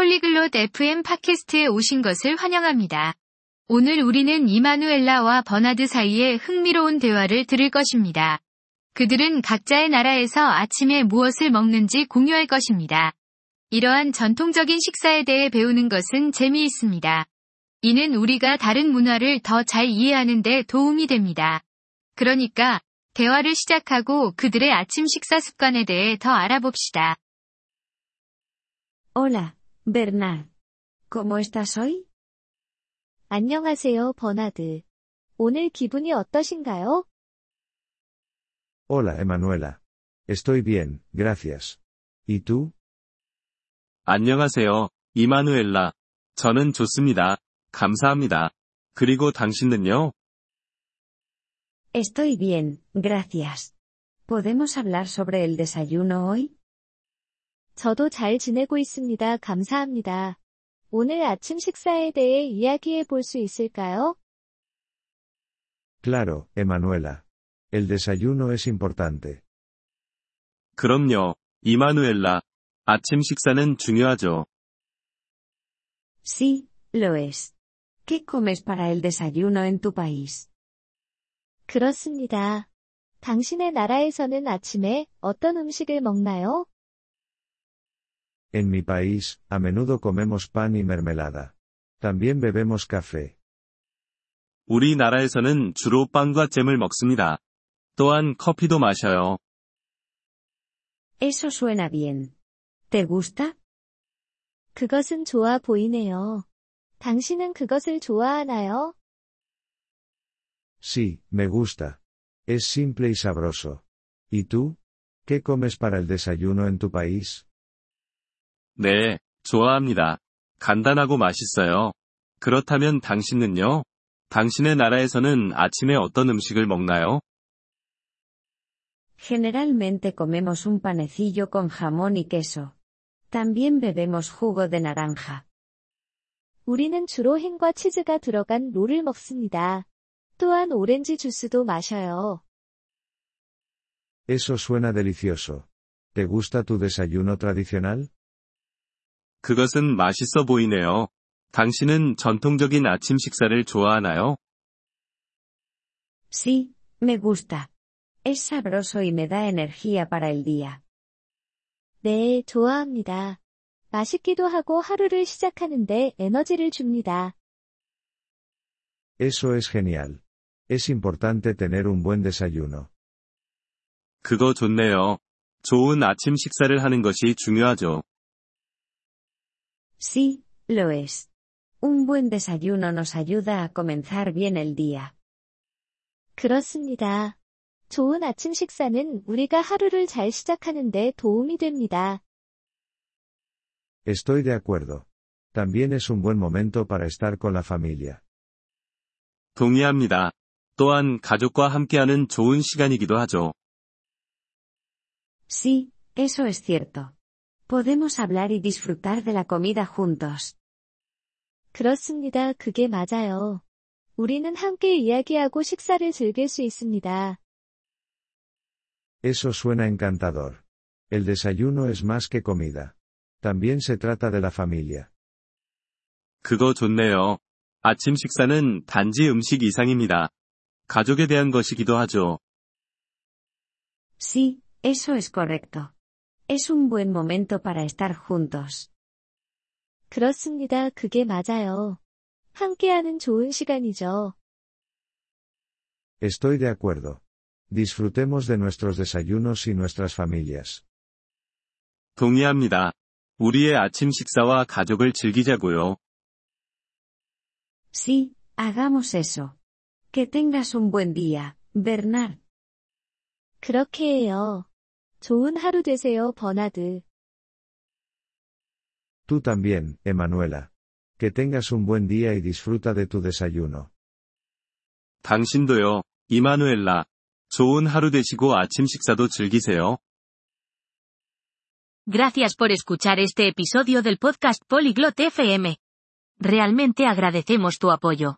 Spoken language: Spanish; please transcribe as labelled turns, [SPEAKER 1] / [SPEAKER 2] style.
[SPEAKER 1] 폴리글롯 FM 팟캐스트에 오신 것을 환영합니다. 오늘 우리는 이마누엘라와 버나드 사이의 흥미로운 대화를 들을 것입니다. 그들은 각자의 나라에서 아침에 무엇을 먹는지 공유할 것입니다. 이러한 전통적인 식사에 대해 배우는 것은 재미있습니다. 이는 우리가 다른 문화를 더 잘 이해하는 데 도움이 됩니다. 그러니까, 대화를 시작하고 그들의 아침 식사 습관에 대해 더 알아봅시다.
[SPEAKER 2] Hola, Bernard. ¿Cómo estás hoy?
[SPEAKER 3] 안녕하세요, 버나드. 오늘 기분이 어떠신가요?
[SPEAKER 4] Hola, Emanuela. Estoy bien, gracias. ¿Y tú?
[SPEAKER 5] 안녕하세요, 이마누엘라. 저는 좋습니다. 감사합니다. 그리고 당신은요?
[SPEAKER 2] Estoy bien, gracias. ¿Podemos hablar sobre el desayuno hoy?
[SPEAKER 3] 저도 잘 지내고 있습니다. 감사합니다. 오늘 아침 식사에 대해 이야기해 볼 수 있을까요?
[SPEAKER 4] Claro, Emanuela. El desayuno es importante.
[SPEAKER 5] 그럼요, 이마누엘라. 아침 식사는 중요하죠.
[SPEAKER 2] Sí, lo es. ¿Qué comes para el desayuno en tu país?
[SPEAKER 3] 그렇습니다. 당신의 나라에서는 아침에 어떤 음식을 먹나요?
[SPEAKER 4] En mi país, a menudo comemos pan y mermelada. También bebemos café.
[SPEAKER 5] 우리나라에서는 주로 빵과 잼을 먹습니다. 또한 커피도 마셔요.
[SPEAKER 2] Eso suena bien. ¿Te gusta?
[SPEAKER 3] 그것은 좋아 보이네요. 당신은 그것을 좋아하나요?
[SPEAKER 4] Sí, me gusta. Es simple y sabroso. ¿Y tú? ¿Qué comes para el desayuno en tu país?
[SPEAKER 5] 네, 좋아합니다. 간단하고 맛있어요. 그렇다면 당신은요? 당신의 나라에서는 아침에 어떤 음식을 먹나요?
[SPEAKER 2] Generalmente comemos un panecillo con jamón y queso. También bebemos jugo de naranja.
[SPEAKER 3] 우리는 주로 햄과 치즈가 들어간 롤을 먹습니다. 또한 오렌지 주스도 마셔요.
[SPEAKER 4] Eso suena delicioso. ¿Te gusta tu desayuno tradicional?
[SPEAKER 5] 그것은 맛있어 보이네요. 당신은 전통적인 아침 식사를 좋아하나요?
[SPEAKER 2] Sí, me gusta. Es sabroso y me da energía para el día.
[SPEAKER 3] 네, 좋아합니다. 맛있기도 하고 하루를 시작하는데 에너지를 줍니다.
[SPEAKER 4] Eso es genial. Es importante tener un buen desayuno.
[SPEAKER 5] 그거 좋네요. 좋은 아침 식사를 하는 것이 중요하죠.
[SPEAKER 2] Sí, lo es. Un buen desayuno nos ayuda a comenzar bien el día.
[SPEAKER 3] 그렇습니다. 좋은 아침 식사는 우리가 하루를 잘 시작하는데 도움이 됩니다.
[SPEAKER 4] Estoy de acuerdo. También es un buen momento para estar con la familia.
[SPEAKER 5] 동의합니다. 또한 가족과 함께하는 좋은 시간이기도 하죠.
[SPEAKER 2] Sí, eso es cierto. Podemos hablar y disfrutar de la comida juntos.
[SPEAKER 3] 그렇습니다. 그게 맞아요. 우리는 함께 이야기하고 식사를 즐길 수 있습니다.
[SPEAKER 4] Eso suena encantador. El desayuno es más que comida. También se trata de la familia.
[SPEAKER 5] 그거 좋네요. 아침 식사는 단지 음식 이상입니다. 가족에 대한 것이기도 하죠.
[SPEAKER 2] Sí, eso es correcto. Es un buen momento para estar juntos.
[SPEAKER 3] 그렇습니다. 그게 맞아요. 함께하는 좋은 시간이죠.
[SPEAKER 4] Estoy de acuerdo. Disfrutemos de nuestros desayunos y nuestras familias.
[SPEAKER 5] 동의합니다. 우리의 아침 식사와 가족을 즐기자고요.
[SPEAKER 2] Sí, hagamos eso. Que tengas un buen día, Bernard.
[SPEAKER 3] 그렇게 해요. 좋은 하루 되세요, 버나드.
[SPEAKER 4] Tú también, Emanuela. Que tengas un buen día y disfruta de tu desayuno.
[SPEAKER 5] 당신도요, 이마누엘라. 좋은 하루 되시고 아침 식사도 즐기세요.
[SPEAKER 6] Gracias por escuchar este episodio del podcast Polyglot FM. Realmente agradecemos tu apoyo.